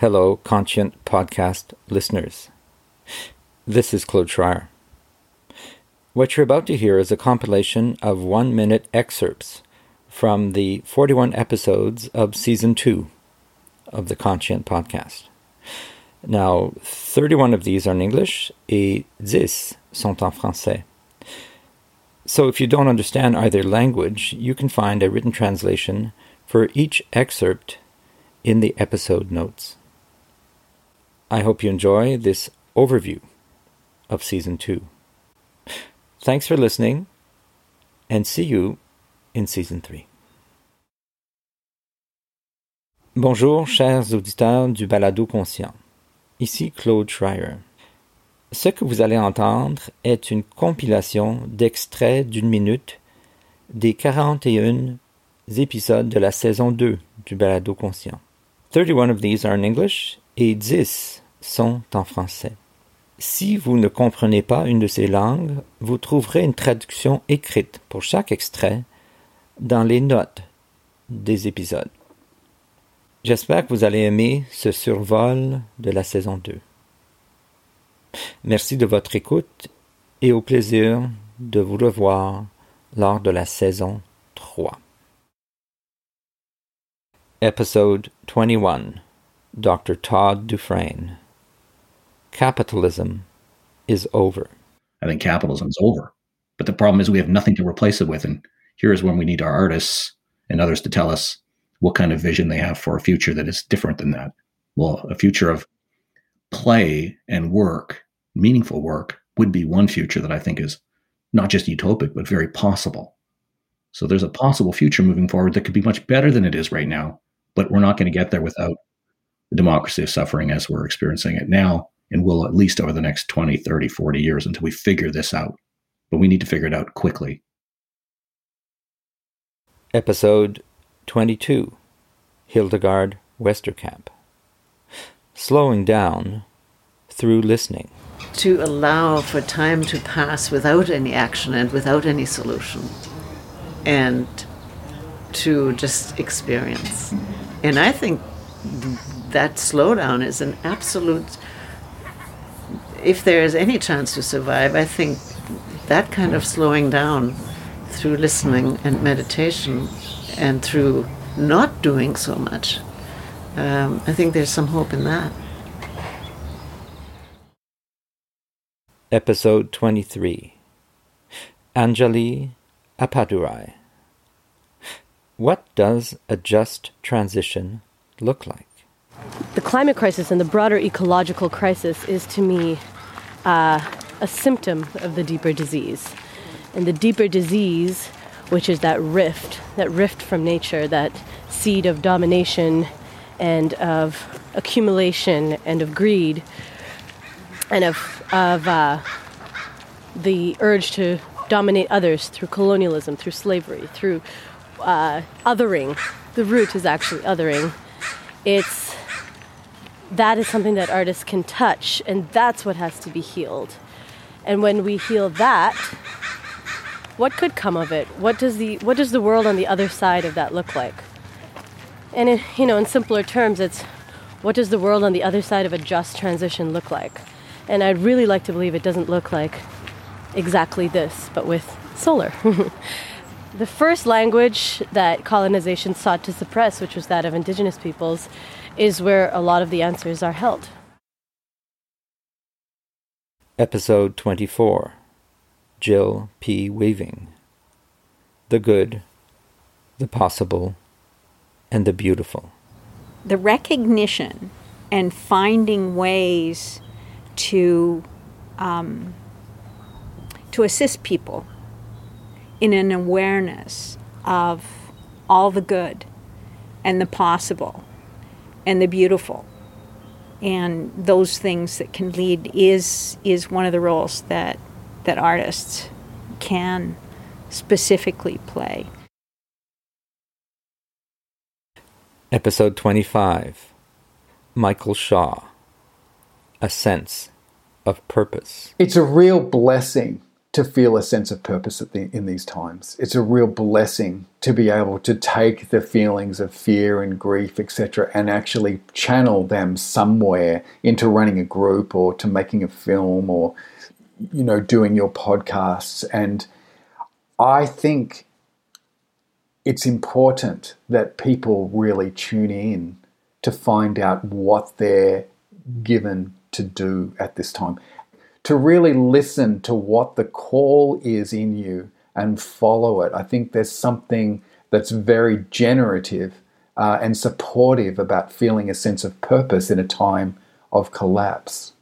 Hello, Conscient Podcast listeners. This is Claude Schryer. What you're about to hear is a compilation of one minute excerpts from the 41 episodes of Season 2 of the Conscient Podcast. Now, 31 of these are in English et 10 sont en français. So if you don't understand either language, you can find a written translation for each excerpt in the episode notes. I hope you enjoy this overview of Season 2. Thanks for listening, and see you in Season 3. Bonjour, chers auditeurs du balado conscient. Ici Claude Schreier. Ce que vous allez entendre est une compilation d'extraits d'une minute des 41 épisodes de la saison 2 du balado conscient. 31 of these are in English et 10 sont en français. Si vous ne comprenez pas une de ces langues, vous trouverez une traduction écrite pour chaque extrait dans les notes des épisodes. J'espère que vous allez aimer ce survol de la saison 2. Merci de votre écoute et au plaisir de vous revoir lors de la saison 3. Episode 21 Dr. Todd Dufresne Capitalism is over. I think capitalism is over. But the problem is we have nothing to replace it with. And here is when we need our artists and others to tell us what kind of vision they have for a future that is different than that. Well, a future of play and work, meaningful work, would be one future that I think is not just utopic, but very possible. So there's a possible future moving forward that could be much better than it is right now, but we're not going to get there without the democracy of suffering as we're experiencing it now and will at least over the next 20, 30, 40 years until we figure this out. But we need to figure it out quickly. Episode 22 Hildegard Westerkamp Slowing down through listening. To allow for time to pass without any action and without any solution. And to just experience. And I think that slowdown is an absolute if there is any chance to survive, I think that kind of slowing down through listening and meditation and through not doing so much, um, I think there's some hope in that. Episode 23 Anjali Appadurai What does a just transition look like? The climate crisis and the broader ecological crisis is to me uh, a symptom of the deeper disease. And the deeper disease, which is that rift, that rift from nature, that seed of domination and of accumulation and of greed and of, of uh, the urge to dominate others through colonialism, through slavery, through uh, othering. The root is actually othering. It's that is something that artists can touch, and that's what has to be healed. And when we heal that, what could come of it? What does the what does the world on the other side of that look like? And in, you know, in simpler terms, it's what does the world on the other side of a just transition look like? And I'd really like to believe it doesn't look like exactly this, but with solar. the first language that colonization sought to suppress, which was that of indigenous peoples, is where a lot of the answers are held. Episode 24 Jill P. Weaving The Good, the Possible, and the Beautiful. The recognition and finding ways to um, to assist people in an awareness of all the good and the possible and the beautiful and those things that can lead is is one of the roles that that artists can specifically play. Episode 25 Michael Shaw A Sense of Purpose. It's a real blessing to feel a sense of purpose the, in these times. It's a real blessing to be able to take the feelings of fear and grief, etc., and actually channel them somewhere into running a group or to making a film or, you know, doing your podcasts. And I think it's important that people really tune in to find out what they're given to do at this time to really listen to what the call is in you and follow it. I think there's something that's very generative uh, and supportive about feeling a sense of purpose in a time of collapse.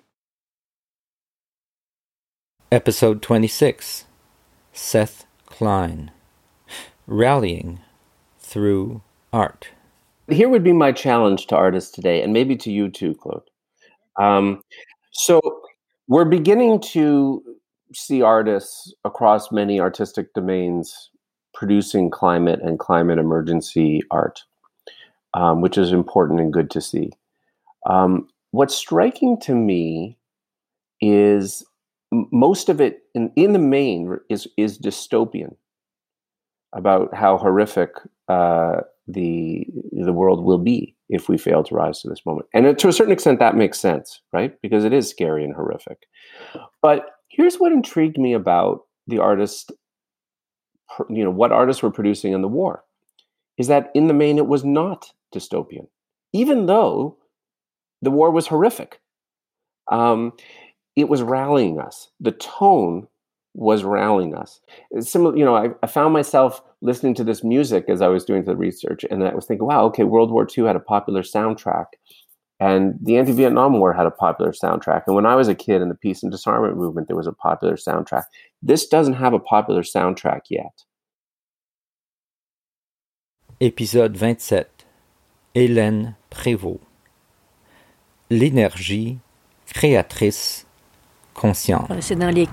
Episode 26 Seth Klein Rallying Through Art. Here would be my challenge to artists today, and maybe to you too, Claude. Um, so, we're beginning to see artists across many artistic domains producing climate and climate emergency art, um, which is important and good to see. Um, what's striking to me is most of it, in, in the main, is is dystopian about how horrific uh, the the world will be if we fail to rise to this moment. And to a certain extent, that makes sense, right? Because it is scary and horrific. But here's what intrigued me about the artist, you know, what artists were producing in the war, is that in the main, it was not dystopian, even though the war was horrific. Um, it was rallying us. The tone was rallying us. similar, you know, I, I, found myself listening to this music as I was doing the research, and I was thinking, wow, okay, World War II had a popular soundtrack, and the anti-Vietnam War had a popular soundtrack. And when I was a kid in the peace and disarmament movement, there was a popular soundtrack. This doesn't have a popular soundtrack yet. Épisode 27. Hélène Prévost. L'énergie créatrice consciente. C'est dans les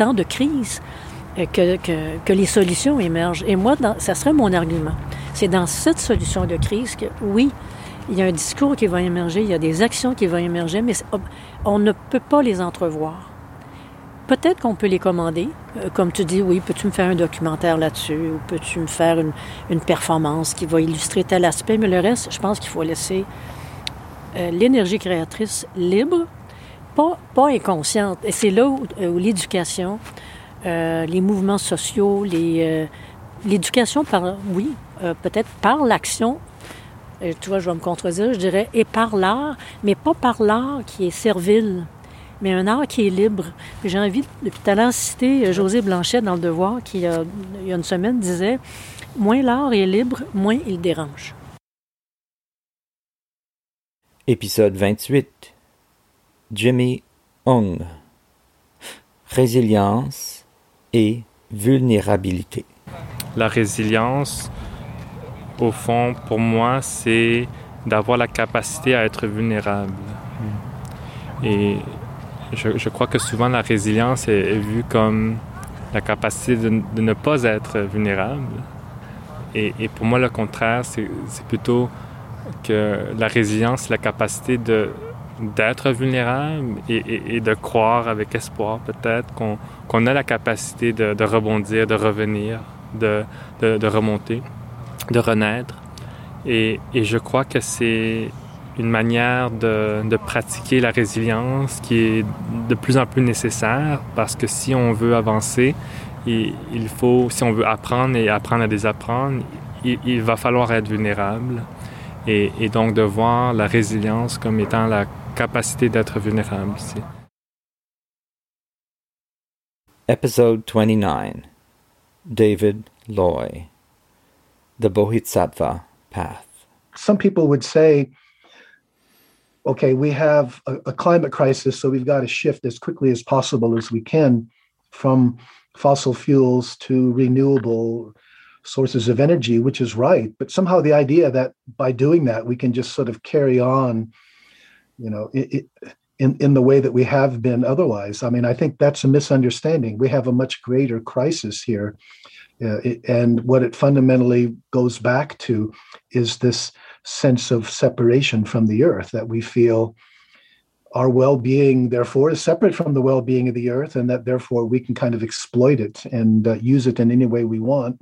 temps de crise euh, que, les solutions émergent. Et moi, dans, ça serait mon argument. C'est dans cette solution de crise que, oui, il y a un discours qui va émerger, il y a des actions qui vont émerger, mais on ne peut pas les entrevoir. Peut-être qu'on peut les commander. Euh, comme tu dis, oui, peux-tu me faire un documentaire là-dessus ou peux-tu me faire une, une, performance qui va illustrer tel aspect, mais le reste, je pense qu'il faut laisser euh, l'énergie créatrice libre pas, inconsciente. Et c'est là où, euh, l'éducation, euh, les mouvements sociaux, euh, l'éducation par, oui, peut-être par l'action, tu vois, je vais me contredire, je dirais, et par l'art, mais pas par l'art qui est servile, mais un art qui est libre. J'ai envie, depuis tout à l'heure, citer José Blanchet dans Le Devoir, qui, il y a une semaine, disait Moins l'art est libre, moins il dérange. Épisode 28 Jimmy Hong. Résilience et vulnérabilité. La résilience, au fond, pour moi, c'est d'avoir la capacité à être vulnérable. Et je, crois que souvent la résilience est, vue comme la capacité de, ne pas être vulnérable. Et, et pour moi, le contraire, c'est plutôt que la résilience, la capacité de d'être vulnérable et, de croire avec espoir peut-être qu'on a la capacité de, rebondir, de revenir, de, remonter, de renaître. Et, je crois que c'est une manière de, pratiquer la résilience qui est de plus en plus nécessaire parce que si on veut avancer, il, faut, si on veut apprendre et apprendre à désapprendre, il, il va falloir être vulnérable. Et, et, donc de voir la résilience comme étant la capacité d'être vulnérable ici. Episode 29 David Loy The Bodhisattva Path. Some people would say, okay, we have a, a climate crisis, so we've got to shift as quickly as possible as we can from fossil fuels to renewable sources of energy, which is right. But somehow the idea that by doing that, we can just sort of carry on you know, in in the way that we have been otherwise. I mean, I think that's a misunderstanding. We have a much greater crisis here, uh, and what it fundamentally goes back to is this sense of separation from the earth that we feel our well-being therefore is separate from the well-being of the earth and that therefore we can kind of exploit it and uh, use it in any way we want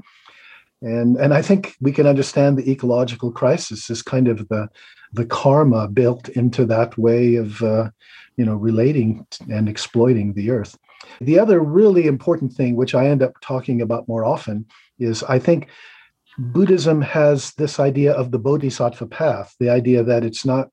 and and i think we can understand the ecological crisis as kind of the the karma built into that way of uh, you know relating and exploiting the earth the other really important thing which i end up talking about more often is i think buddhism has this idea of the bodhisattva path the idea that it's not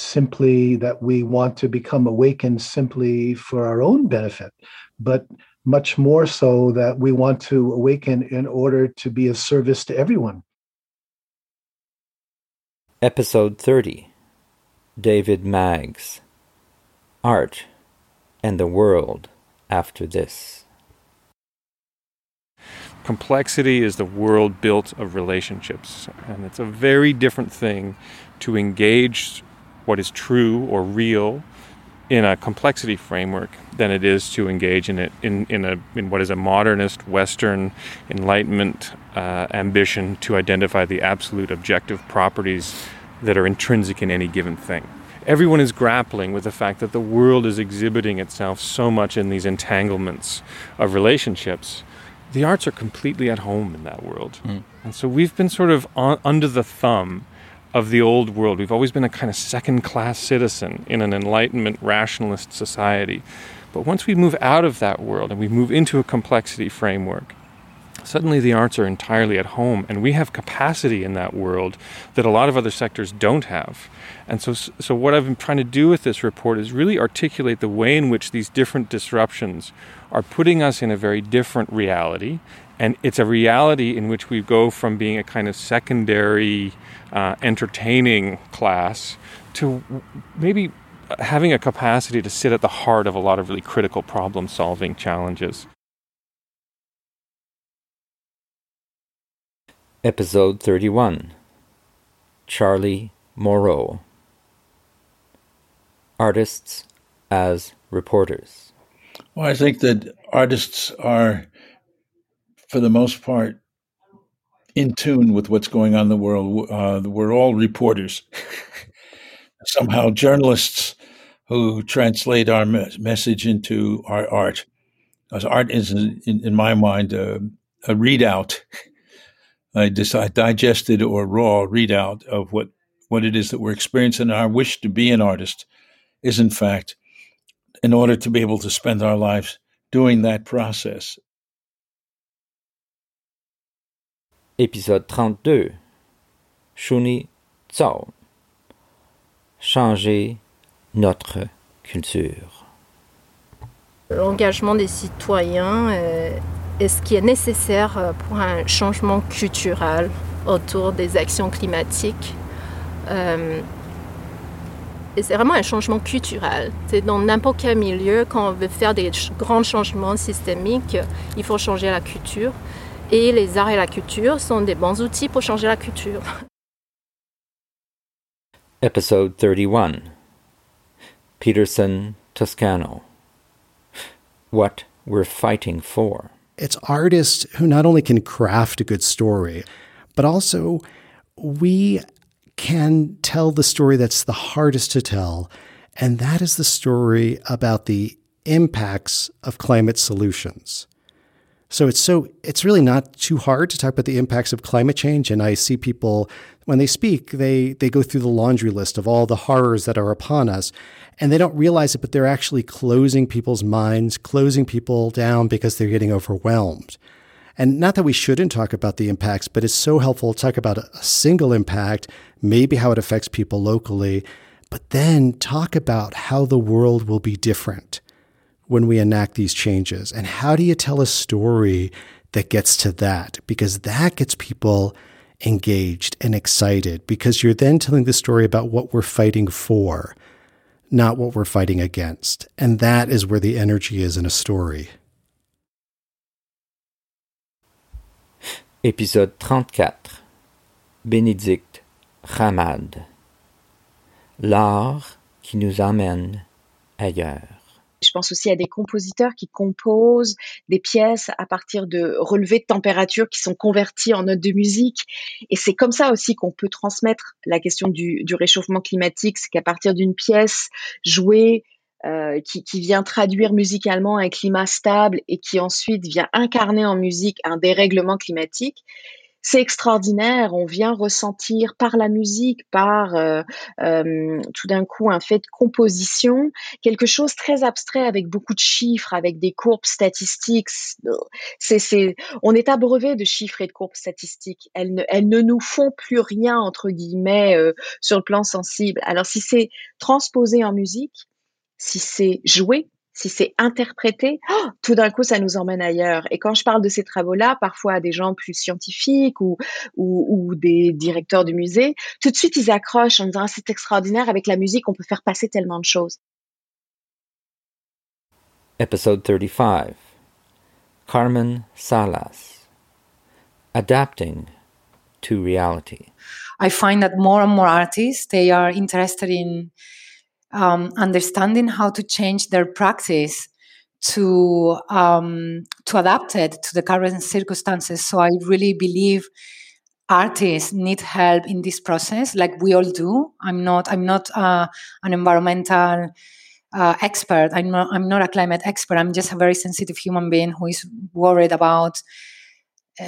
simply that we want to become awakened simply for our own benefit, but much more so that we want to awaken in order to be of service to everyone. Episode 30 David Maggs Art and the World After This. Complexity is the world built of relationships, and it's a very different thing to engage what is true or real in a complexity framework than it is to engage in it in, in a in what is a modernist Western Enlightenment uh, ambition to identify the absolute objective properties that are intrinsic in any given thing. Everyone is grappling with the fact that the world is exhibiting itself so much in these entanglements of relationships. The arts are completely at home in that world, mm. and so we've been sort of on, under the thumb of the old world. We've always been a kind of second class citizen in an Enlightenment rationalist society. But once we move out of that world and we move into a complexity framework, suddenly the arts are entirely at home and we have capacity in that world that a lot of other sectors don't have. And so, so what I've been trying to do with this report is really articulate the way in which these different disruptions are putting us in a very different reality. And it's a reality in which we go from being a kind of secondary uh, entertaining class to maybe having a capacity to sit at the heart of a lot of really critical problem solving challenges. Episode 31 Charlie Moreau Artists as Reporters. Well, I think that artists are, for the most part, in tune with what's going on in the world. Uh, we're all reporters. Somehow, journalists who translate our me- message into our art. Because art is, in, in my mind, a, a readout, a digested or raw readout of what, what it is that we're experiencing. Our wish to be an artist is, in fact, in order to be able to spend our lives doing that process Épisode 32 Shuni Tsao Changer notre culture. L'engagement des citoyens euh, est ce qui est nécessaire euh, pour un changement culturel autour des actions climatiques. Euh, et c'est vraiment un changement culturel. C'est dans n'importe quel milieu, quand on veut faire des grands changements systémiques, il faut changer la culture. Et les arts et la culture sont des bons outils pour changer la culture. Episode 31 Peterson Toscano What We're Fighting For. It's artists who not only can craft a good story, but also we can tell the story that's the hardest to tell, and that is the story about the impacts of climate solutions. So it's so it's really not too hard to talk about the impacts of climate change. And I see people when they speak, they they go through the laundry list of all the horrors that are upon us, and they don't realize it, but they're actually closing people's minds, closing people down because they're getting overwhelmed. And not that we shouldn't talk about the impacts, but it's so helpful to talk about a single impact, maybe how it affects people locally, but then talk about how the world will be different when we enact these changes? And how do you tell a story that gets to that? Because that gets people engaged and excited because you're then telling the story about what we're fighting for, not what we're fighting against. And that is where the energy is in a story. Épisode 34 Bénédicte Ramade L'art qui nous amène ailleurs. Je pense aussi à des compositeurs qui composent des pièces à partir de relevés de température qui sont convertis en notes de musique. Et c'est comme ça aussi qu'on peut transmettre la question du, réchauffement climatique, c'est qu'à partir d'une pièce jouée, euh, qui, vient traduire musicalement un climat stable et qui ensuite vient incarner en musique un dérèglement climatique, c'est extraordinaire. On vient ressentir par la musique, par euh, euh, tout d'un coup un fait de composition, quelque chose très abstrait avec beaucoup de chiffres, avec des courbes statistiques. On est abreuvé de chiffres et de courbes statistiques. Elles ne, elles ne nous font plus rien entre guillemets euh, sur le plan sensible. Alors si c'est transposé en musique, si c'est joué, si c'est interprété, oh, tout d'un coup, ça nous emmène ailleurs. Et quand je parle de ces travaux-là, parfois à des gens plus scientifiques ou, ou, ou, des directeurs du musée, tout de suite, ils accrochent en disant ah, c'est extraordinaire, avec la musique, on peut faire passer tellement de choses. Episode 35 Carmen Salas Adapting to Reality. I find that more and more artists they are interested in um, understanding how to change their practice to um, to adapt it to the current circumstances. So I really believe artists need help in this process, like we all do. I'm not I'm not uh, an environmental uh, expert. I'm not I'm not a climate expert. I'm just a very sensitive human being who is worried about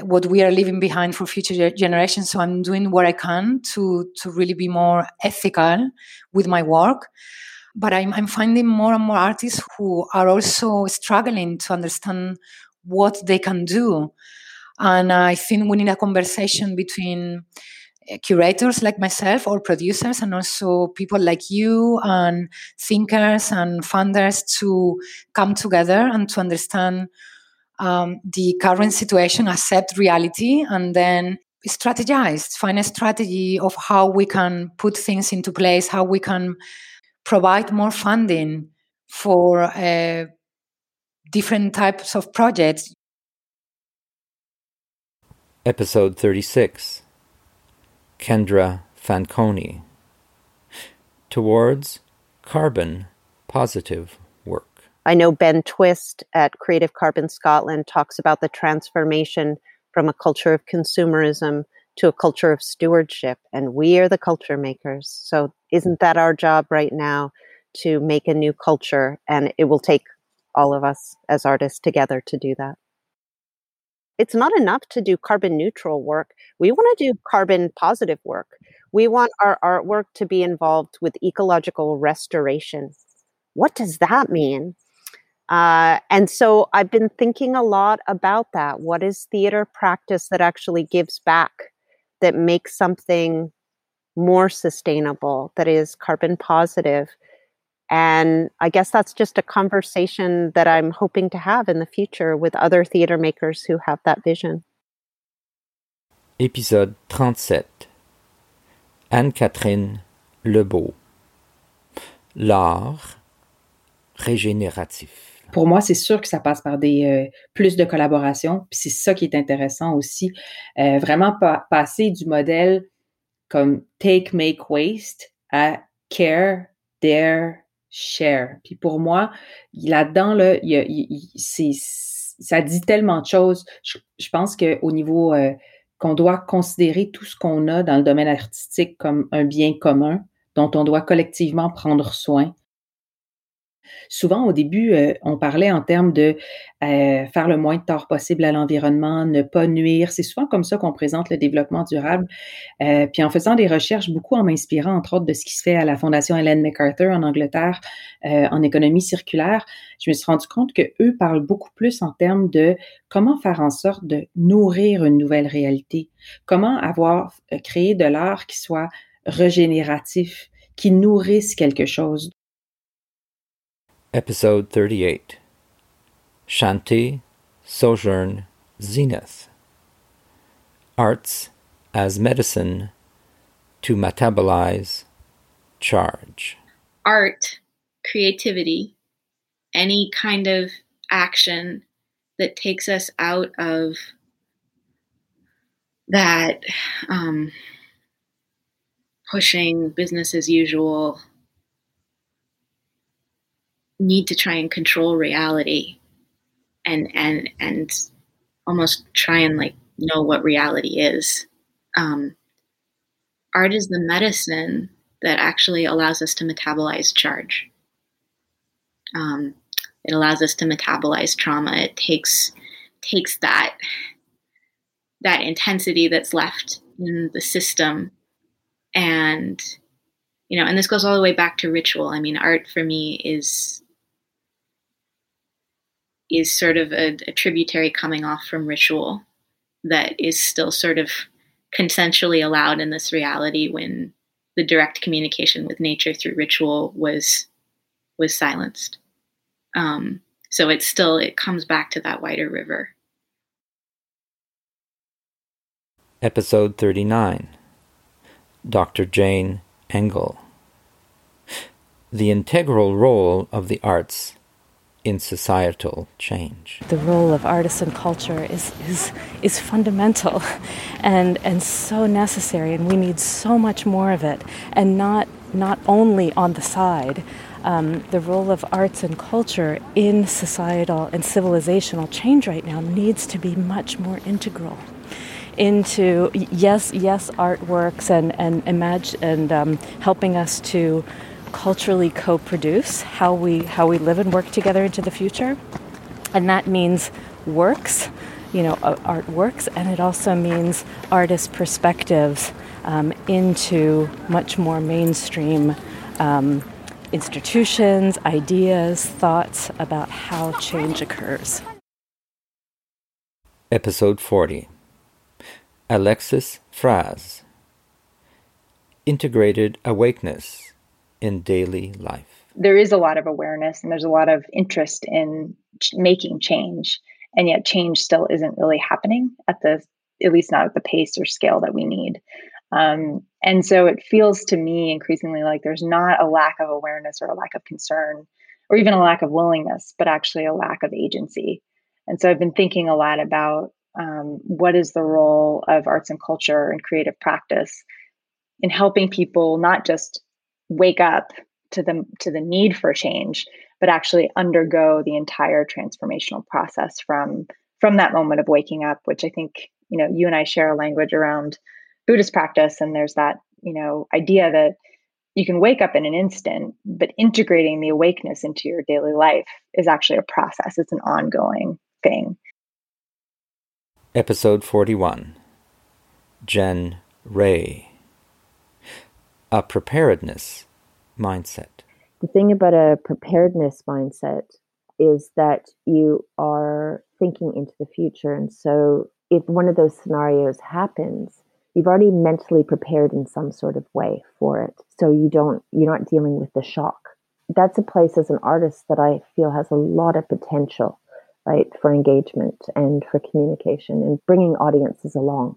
what we are leaving behind for future generations. So I'm doing what I can to to really be more ethical with my work. But I'm, I'm finding more and more artists who are also struggling to understand what they can do. And I think we need a conversation between uh, curators like myself or producers and also people like you and thinkers and funders to come together and to understand um, the current situation, accept reality, and then strategize, find a strategy of how we can put things into place, how we can provide more funding for uh, different types of projects. Episode 36 Kendra Fanconi Towards Carbon Positive. I know Ben Twist at Creative Carbon Scotland talks about the transformation from a culture of consumerism to a culture of stewardship, and we are the culture makers. So, isn't that our job right now to make a new culture? And it will take all of us as artists together to do that. It's not enough to do carbon neutral work. We want to do carbon positive work. We want our artwork to be involved with ecological restoration. What does that mean? Uh, and so I've been thinking a lot about that. What is theater practice that actually gives back, that makes something more sustainable, that is carbon positive? And I guess that's just a conversation that I'm hoping to have in the future with other theater makers who have that vision. Épisode 37 Anne-Catherine Lebeau L'art régénératif. Pour moi, c'est sûr que ça passe par des euh, plus de collaboration. Puis c'est ça qui est intéressant aussi. Euh, vraiment passer du modèle comme take, make, waste à care, dare, share. Puis pour moi, là-dedans, là, c'est, ça dit tellement de choses. Je, pense qu'au niveau euh, qu'on doit considérer tout ce qu'on a dans le domaine artistique comme un bien commun dont on doit collectivement prendre soin Souvent, au début, euh, on parlait en termes de euh, faire le moins de tort possible à l'environnement, ne pas nuire. C'est souvent comme ça qu'on présente le développement durable. Euh, puis en faisant des recherches, beaucoup en m'inspirant, entre autres, de ce qui se fait à la Fondation Ellen MacArthur en Angleterre en économie circulaire, je me suis rendu compte que eux parlent beaucoup plus en termes de comment faire en sorte de nourrir une nouvelle réalité, comment avoir créé de l'art qui soit régénératif, qui nourrisse quelque chose. Episode 38 Shanti Sojourn Zenith Arts as Medicine to Metabolize Charge. Art, creativity, any kind of action that takes us out of that um, pushing business as usual need to try and control reality and and and almost try and like know what reality is. Um, art is the medicine that actually allows us to metabolize charge. Um, it allows us to metabolize trauma. It takes takes that that intensity that's left in the system and you know and this goes all the way back to ritual i mean art for me is is sort of a, a tributary coming off from ritual that is still sort of consensually allowed in this reality when the direct communication with nature through ritual was was silenced. Um, so it's still it comes back to that wider river. Episode 39 dr jane engle the integral role of the arts in societal change. The role of artists and culture is, is, is fundamental and, and so necessary, and we need so much more of it, and not, not only on the side. Um, the role of arts and culture in societal and civilizational change right now needs to be much more integral into yes yes artworks and and imagine and um, helping us to culturally co-produce how we how we live and work together into the future. And that means works you know artworks and it also means artist perspectives um, into much more mainstream um, institutions ideas thoughts about how change occurs. Episode 40 alexis frasz. Integrated awakeness in daily life? There is a lot of awareness and there's a lot of interest in ch- making change, and yet change still isn't really happening at the at least not at the pace or scale that we need. Um, and so it feels to me increasingly like there's not a lack of awareness or a lack of concern or even a lack of willingness, but actually a lack of agency. And so I've been thinking a lot about um, what is the role of arts and culture and creative practice in helping people not just wake up to the to the need for change but actually undergo the entire transformational process from from that moment of waking up which i think you know you and i share a language around buddhist practice and there's that you know idea that you can wake up in an instant but integrating the awakeness into your daily life is actually a process. It's an ongoing thing. Episode 41 jen ray a preparedness mindset. The thing about a preparedness mindset is that you are thinking into the future. And so if one of those scenarios happens, you've already mentally prepared in some sort of way for it. So you don't, you're not dealing with the shock. That's a place as an artist that I feel has a lot of potential, right, for engagement and for communication and bringing audiences along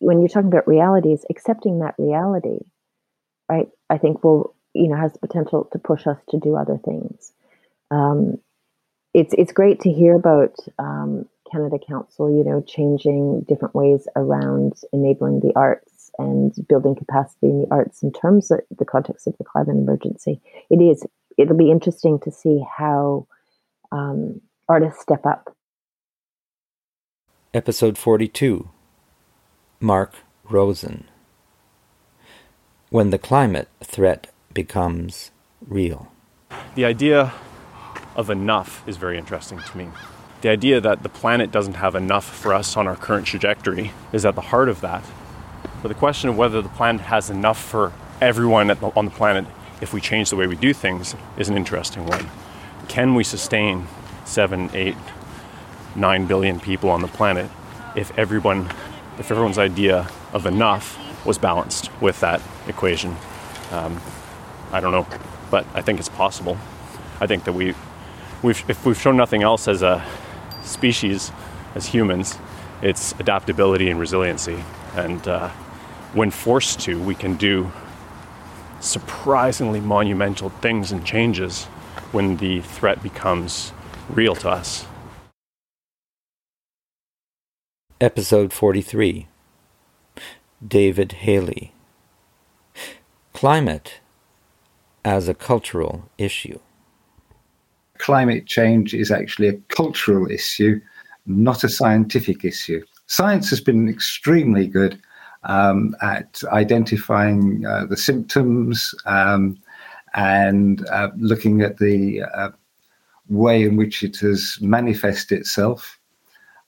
when you're talking about realities, accepting that reality, right, I think will, you know, has the potential to push us to do other things. Um, it's it's great to hear about um, Canada Council, you know, changing different ways around enabling the arts and building capacity in the arts in terms of the context of the climate emergency. It is. It'll be interesting to see how um, artists step up. Episode forty-two Mark Rosen. When the climate threat becomes real. The idea of enough is very interesting to me. The idea that the planet doesn't have enough for us on our current trajectory is at the heart of that. But the question of whether the planet has enough for everyone the, on the planet if we change the way we do things is an interesting one. Can we sustain seven, eight, nine billion people on the planet if everyone if everyone's idea of enough was balanced with that equation. Um, I don't know, but I think it's possible. I think that we, we've, if we've shown nothing else as a species, as humans, it's adaptability and resiliency. And uh, when forced to, we can do surprisingly monumental things and changes when the threat becomes real to us. Episode 43 David Haley Climate as a Cultural Issue. climate change is actually a cultural issue, not a scientific issue. Science has been extremely good um, at identifying uh, the symptoms um, and uh, looking at the uh, way in which it has manifested itself.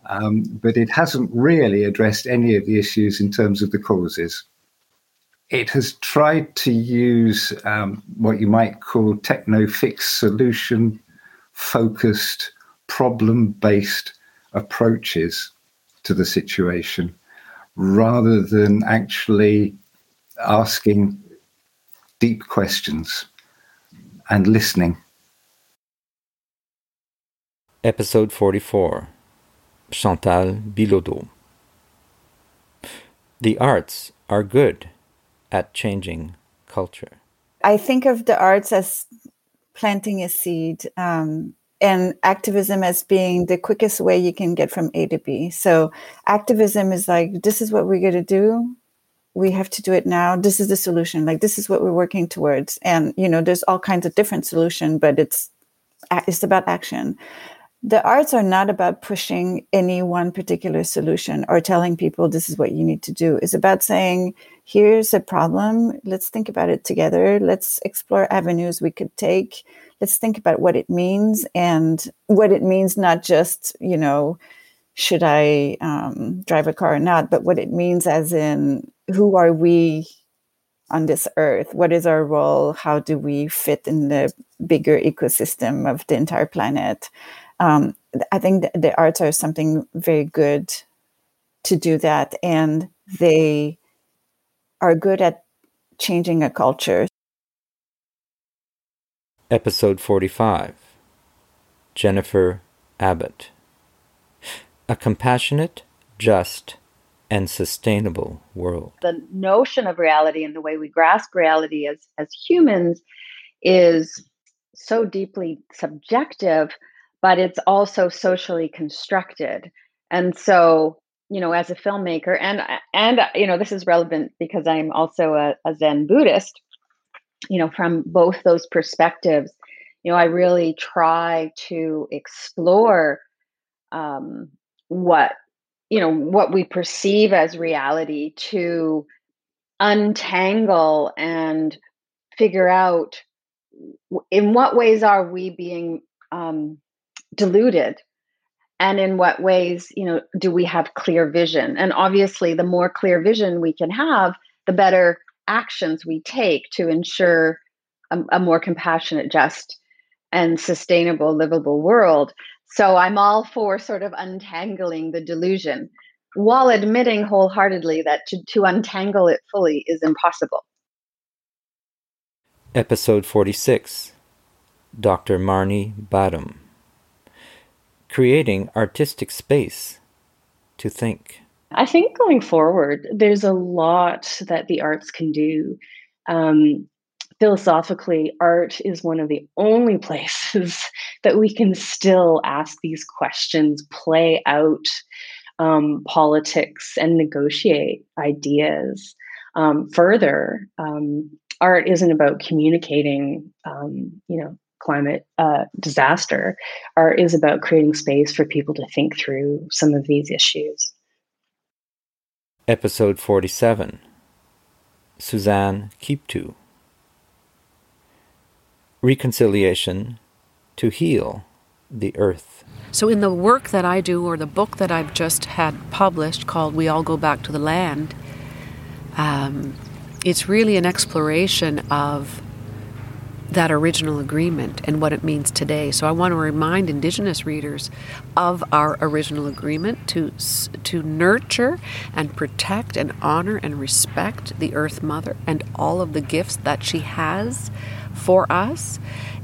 Um, but it hasn't really addressed any of the issues in terms of the causes. It has tried to use um, what you might call techno fix solution focused, problem based approaches to the situation rather than actually asking deep questions and listening. Episode 44 Chantal Bilodeau. The arts are good at changing culture. I think of the arts as planting a seed um, and activism as being the quickest way you can get from A to B. So activism is like, this is what we're going to do. We have to do it now. This is the solution. Like this is what we're working towards. And you know, there's all kinds of different solution, but it's it's about action the arts are not about pushing any one particular solution or telling people this is what you need to do. It's about saying, here's a problem. Let's think about it together. Let's explore avenues we could take. Let's think about what it means and what it means, not just, you know, should I um, drive a car or not, but what it means as in who are we on this earth? What is our role? How do we fit in the bigger ecosystem of the entire planet? Um, I think the arts are something very good to do that, and they are good at changing a culture. Episode 45 Jennifer Abbott. A compassionate, just, and sustainable world. The notion of reality and the way we grasp reality as, as humans is so deeply subjective but it's also socially constructed. And so, you know, as a filmmaker, and and you know, this is relevant because I'm also a, a Zen Buddhist. You know, from both those perspectives, you know, I really try to explore um, what you know what we perceive as reality to untangle and figure out in what ways are we being um, deluded and in what ways you know do we have clear vision? And obviously the more clear vision we can have the better actions we take to ensure a, a more compassionate just and sustainable livable world. So i'm all for sort of untangling the delusion while admitting wholeheartedly that to, to untangle it fully is impossible. Episode 46 dr marnie badham creating artistic space to think? I think going forward, there's a lot that the arts can do. Um, philosophically, art is one of the only places that we can still ask these questions, play out um, politics, and negotiate ideas. Um, further, um, art isn't about communicating, um, you know, climate uh, disaster are is about creating space for people to think through some of these issues. Episode 47 Suzanne Keeptwo Reconciliation to Heal the Earth. So, in the work that I do, or the book that I've just had published called We All Go Back to the Land, um, it's really an exploration of that original agreement and what it means today. So I want to remind Indigenous readers of our original agreement to to nurture and protect and honor and respect the Earth Mother and all of the gifts that she has for us.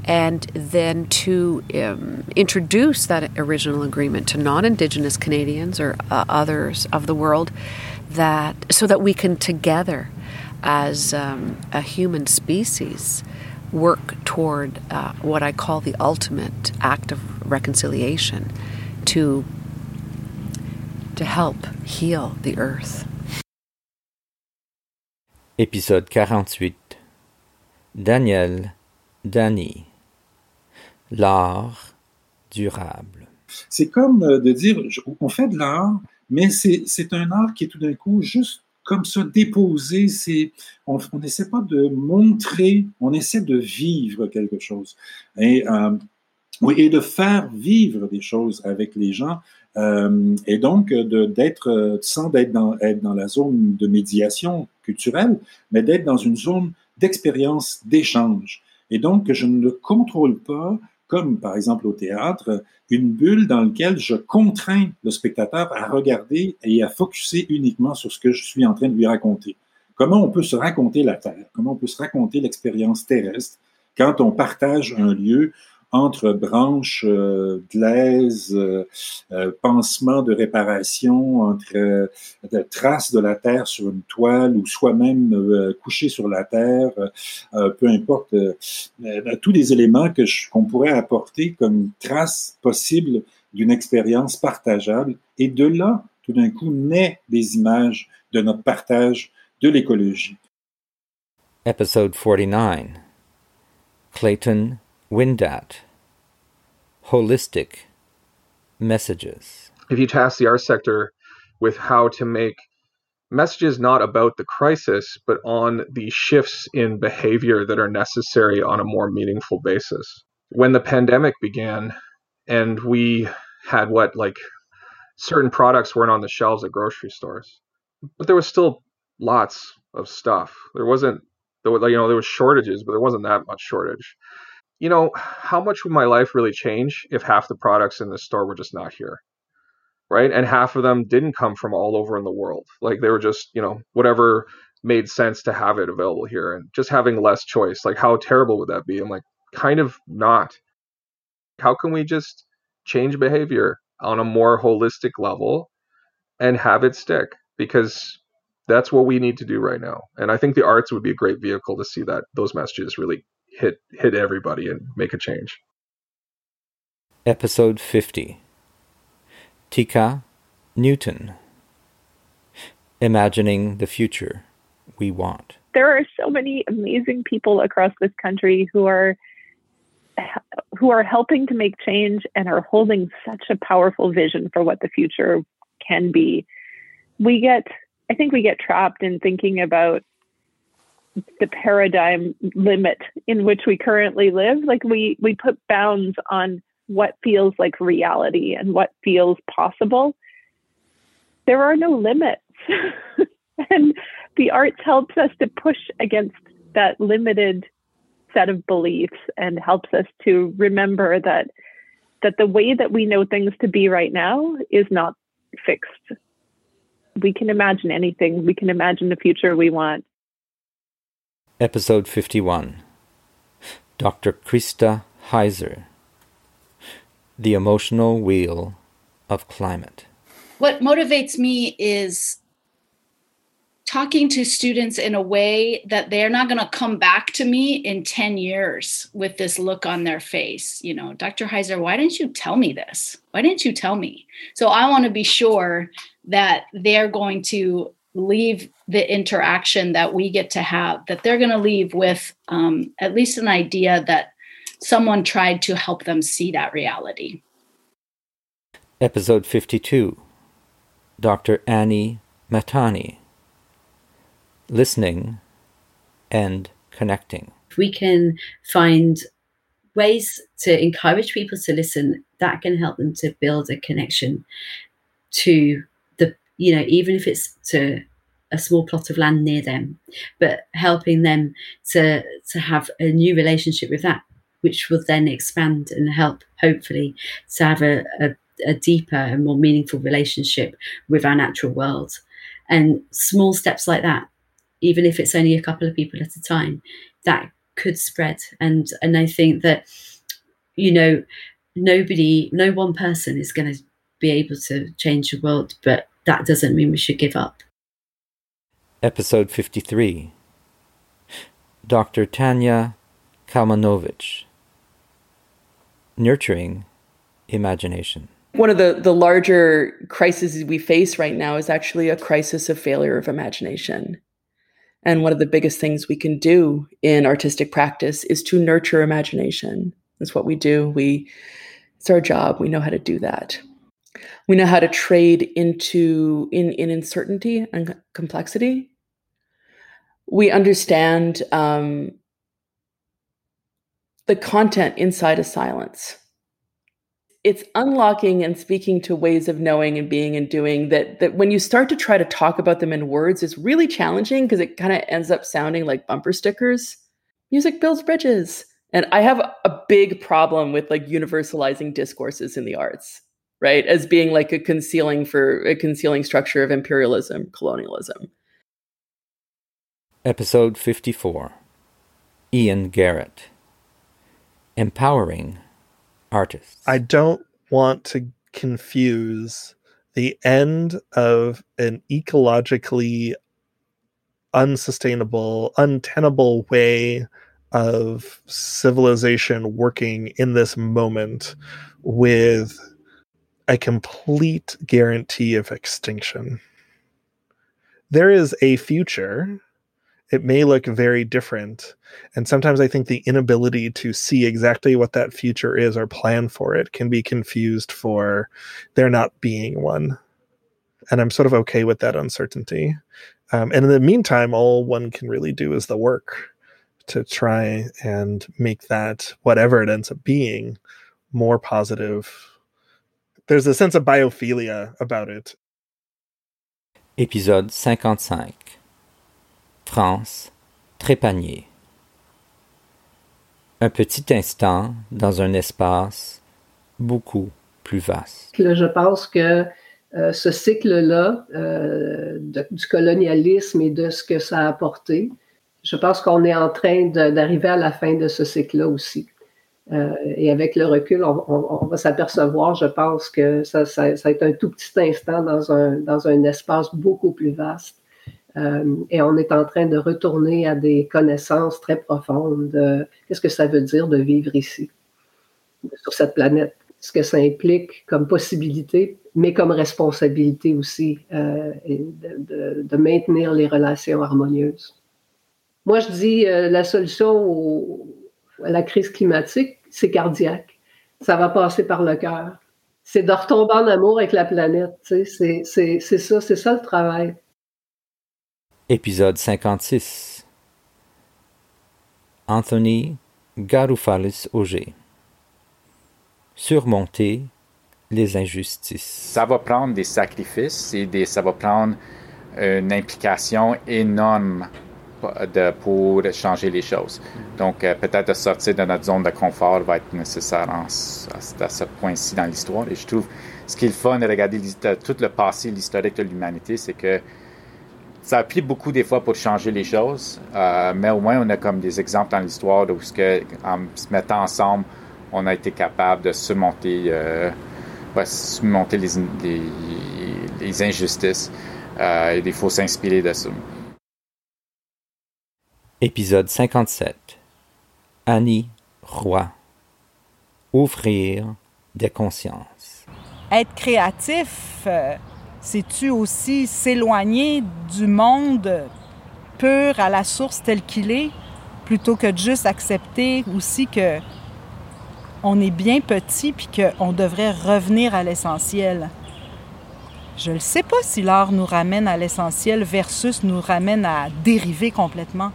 And then to um, introduce that original agreement to non Indigenous Canadians or uh, others of the world, that so that we can together, as um, a human species, work toward uh, what I call the ultimate act of reconciliation to to help heal the earth. Épisode 48 Daniel Dany l'art durable. C'est comme euh, de dire, on fait de l'art, mais c'est un art qui est tout d'un coup juste comme ça déposé. C'est, on n'essaie pas de montrer, on essaie de vivre quelque chose. Et, euh, oui, et de faire vivre des choses avec les gens. Euh, et donc, d'être, sans d'être dans, être dans la zone de médiation culturelle, mais d'être dans une zone d'expérience, d'échange. Et donc, je ne contrôle pas, comme par exemple au théâtre, une bulle dans laquelle je contrains le spectateur à regarder et à focuser uniquement sur ce que je suis en train de lui raconter. Comment on peut se raconter la Terre? Comment on peut se raconter l'expérience terrestre quand on partage un lieu entre branches euh, glaises, euh, euh, pansements de réparation, entre euh, traces de la terre sur une toile ou soi-même euh, couché sur la terre, peu importe, tous les éléments que qu'on pourrait apporter comme trace possible d'une expérience partageable. Et de là, tout d'un coup, naît des images de notre partage de l'écologie. Episode 49 Clayton Windatt. Holistic messages. If you task the art sector with how to make messages not about the crisis, but on the shifts in behavior that are necessary on a more meaningful basis. When the pandemic began, and we had what, like, certain products weren't on the shelves at grocery stores, but there was still lots of stuff. There wasn't there you know there was shortages, but there wasn't that much shortage. You know, how much would my life really change if half the products in the store were just not here? Right? And half of them didn't come from all over in the world. Like they were just, you know, whatever made sense to have it available here and just having less choice. Like how terrible would that be? I'm like kind of not. How can we just change behavior on a more holistic level and have it stick? Because that's what we need to do right now. And I think the arts would be a great vehicle to see that those messages really hit hit everybody and make a change. Episode 50 Teika Newton Imagining the Future We Want. There are so many amazing people across this country who are who are helping to make change and are holding such a powerful vision for what the future can be. We get I think we get trapped in thinking about the paradigm limit in which we currently live. Like we we put bounds on what feels like reality and what feels possible. There are no limits. and the arts helps us to push against that limited set of beliefs and helps us to remember that that the way that we know things to be right now is not fixed we can imagine anything. We can imagine the future we want. Episode 51 Dr. Krista Heiser The Emotional Wheel of Climate. What motivates me is talking to students in a way that they're not going to come back to me in 10 years with this look on their face. You know, Dr. Heiser, why didn't you tell me this? Why didn't you tell me? So I want to be sure that they're going to leave the interaction that we get to have, that they're going to leave with um, at least an idea that someone tried to help them see that reality. Episode 52 Dr. Annie Matani Listening and Connecting. If we can find ways to encourage people to listen, that can help them to build a connection to you know, even if it's to a small plot of land near them, but helping them to to have a new relationship with that, which will then expand and help, hopefully, to have a, a, a deeper and more meaningful relationship with our natural world. And small steps like that, even if it's only a couple of people at a time, that could spread. And and I think that, you know, nobody, no one person is going to be able to change the world, but that doesn't mean we should give up. Episode 53 Dr. Tanya Kalmanovitch Nurturing Imagination. One of the, the larger crises we face right now is actually a crisis of failure of imagination. And one of the biggest things we can do in artistic practice is to nurture imagination. It's what we do. We it's our job. We know how to do that. We know how to trade into in, in uncertainty and complexity. We understand um, the content inside of silence. It's unlocking and speaking to ways of knowing and being and doing that that when you start to try to talk about them in words is really challenging because it kind of ends up sounding like bumper stickers. Music builds bridges. And I have a big problem with like universalizing discourses in the arts, right? As being like a concealing for a concealing structure of imperialism, colonialism. Episode 54 Ian Garrett Empowering Artists. I don't want to confuse the end of an ecologically unsustainable, untenable way of civilization working in this moment with a complete guarantee of extinction. There is a future. It may look very different. And sometimes I think the inability to see exactly what that future is or plan for it can be confused for there not being one. And I'm sort of okay with that uncertainty. Um, and in the meantime, all one can really do is the work to try and make that whatever it ends up being more positive. There's a sense of biophilia about it. Épisode 55 France, Trépanier. Un petit instant dans un espace beaucoup plus vaste. Je pense que euh, ce cycle-là euh, du colonialisme et de ce que ça a apporté, je pense qu'on est en train d'arriver à la fin de ce cycle-là aussi. Euh, et avec le recul, on, va s'apercevoir, je pense, que ça, ça, ça, être un tout petit instant dans un, dans un espace beaucoup plus vaste. Euh, et on est en train de retourner à des connaissances très profondes de qu'est-ce que ça veut dire de vivre ici, sur cette planète, ce que ça implique comme possibilité, mais comme responsabilité aussi, euh, de, de maintenir les relations harmonieuses. Moi, je dis euh, la solution à la crise climatique, c'est cardiaque. Ça va passer par le cœur. C'est de retomber en amour avec la planète. C'est ça, c'est ça le travail. Épisode 56 Anthony Garoufalis Auger Surmonter les injustices. Ça va prendre des sacrifices et des, ça va prendre une implication énorme de, pour changer les choses. Donc, euh, peut-être de sortir de notre zone de confort va être nécessaire à, ce point-ci dans l'histoire. Et je trouve, ce qui est le fun de regarder tout le passé, l'historique de l'humanité, c'est que ça a pris beaucoup des fois pour changer les choses, euh, mais au moins on a comme des exemples dans l'histoire où ce que, en se mettant ensemble, on a été capable de surmonter, euh, les, les, les injustices. il faut s'inspirer de ça. Épisode 57 Annie Roy Ouvrir des consciences. Être créatif, euh, c'est-tu aussi s'éloigner du monde pur à la source tel qu'il est, plutôt que de juste accepter aussi que on est bien petit puis qu'on devrait revenir à l'essentiel? Je ne sais pas si l'art nous ramène à l'essentiel versus nous ramène à dériver complètement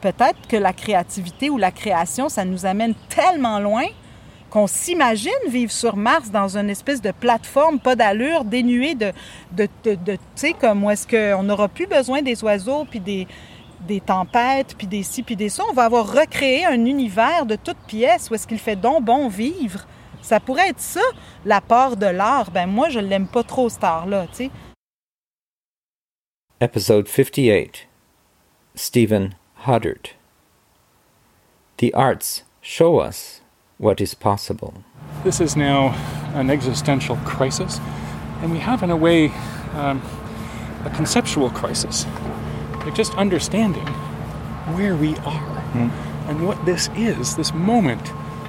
peut-être que la créativité ou la création, ça nous amène tellement loin qu'on s'imagine vivre sur Mars dans une espèce de plateforme pas d'allure, dénuée de, de, tu sais, comme où est-ce qu'on n'aura plus besoin des oiseaux, puis des, tempêtes, puis des ci, puis des ça. On va avoir recréé un univers de toutes pièces où est-ce qu'il fait donc bon vivre. Ça pourrait être ça, l'apport de l'art. Ben moi, je l'aime pas trop, ce art-là, tu sais. Episode 58 Stephen Huddart. The arts show us what is possible. This is now an existential crisis, and we have, in a way, um, a conceptual crisis. Like just understanding where we are mm. and what this is, this moment.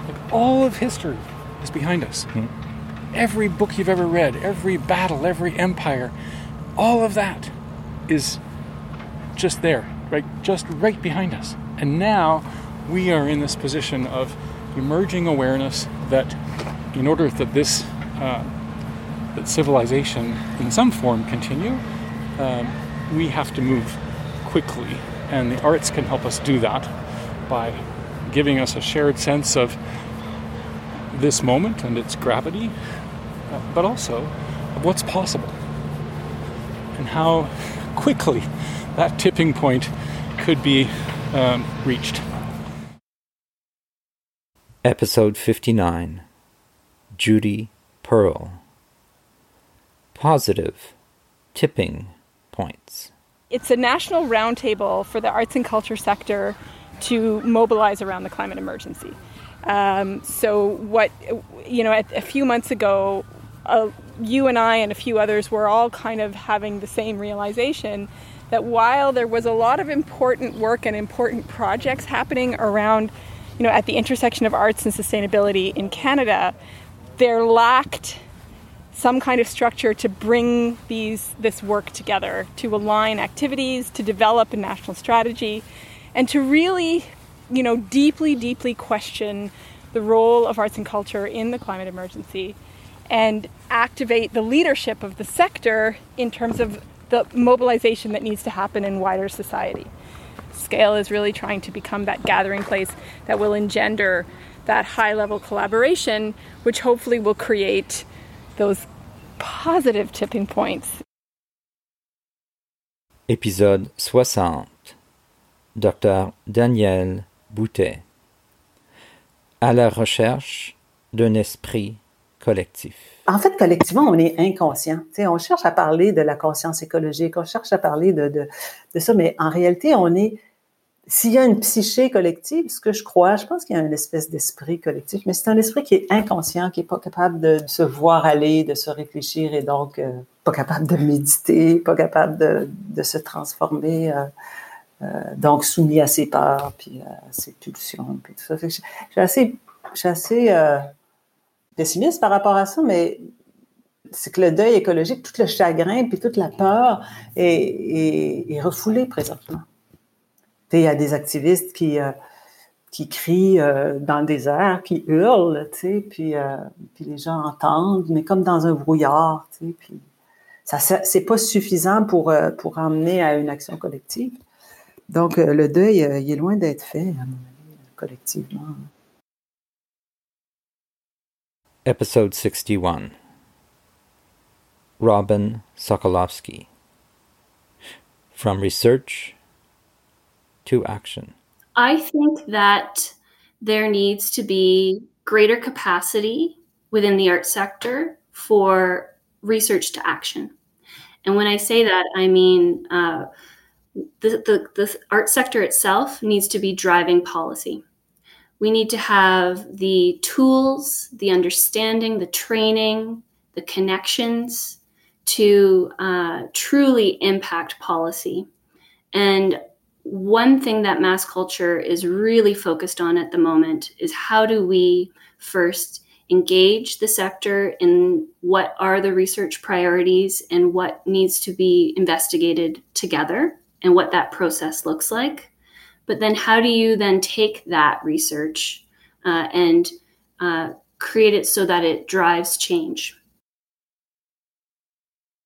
Like all of history is behind us. Mm. Every book you've ever read, every battle, every empire, all of that is just there right just right behind us. And now we are in this position of emerging awareness that in order that this uh, that civilization in some form continue, um, we have to move quickly, and the arts can help us do that by giving us a shared sense of this moment and its gravity, uh, but also of what's possible and how quickly that tipping point could be um, reached. Episode 59 Judy Pearl Positive Tipping Points. It's a national roundtable for the arts and culture sector to mobilize around the climate emergency. Um, so, what, you know, a, a few months ago, uh, you and I and a few others were all kind of having the same realization that while there was a lot of important work and important projects happening around, you know, at the intersection of arts and sustainability in Canada, there lacked some kind of structure to bring these this work together, to align activities, to develop a national strategy, and to really, you know, deeply, deeply question the role of arts and culture in the climate emergency and activate the leadership of the sector in terms of the mobilization that needs to happen in wider society. Scale is really trying to become that gathering place that will engender that high level collaboration, which hopefully will create those positive tipping points. Épisode 60 Dr. Daniel Boutet À la recherche d'un esprit collectif. En fait, collectivement, on est inconscient. sais, on cherche à parler de la conscience écologique, on cherche à parler de, de, de ça, mais en réalité, on est s'il y a une psyché collective, ce que je crois, je pense qu'il y a une espèce d'esprit collectif, mais c'est un esprit qui est inconscient, qui est pas capable de, se voir aller, de se réfléchir et donc euh, pas capable de méditer, pas capable de, de se transformer, euh, euh, donc soumis à ses peurs, puis à ses pulsions, puis tout ça. suis assez, je suis assez pessimiste par rapport à ça, mais c'est que le deuil écologique, tout le chagrin, puis toute la peur est, est, refoulé présentement. Il y a des activistes qui, euh, qui crient euh, dans le désert, qui hurlent, puis, euh, puis les gens entendent, mais comme dans un brouillard, puis ça, c'est pas suffisant pour, pour emmener à une action collective. Donc, le deuil, il est loin d'être fait, collectivement. Episode 61 Robin Sokoloski From Research to action? I think that there needs to be greater capacity within the art sector for research to action. And when I say that, I mean uh, the, the, the art sector itself needs to be driving policy. We need to have the tools, the understanding, the training, the connections to uh, truly impact policy. And one thing that mass culture is really focused on at the moment is how do we first engage the sector in what are the research priorities and what needs to be investigated together and what that process looks like. But then, how do you then take that research uh, and uh, create it so that it drives change?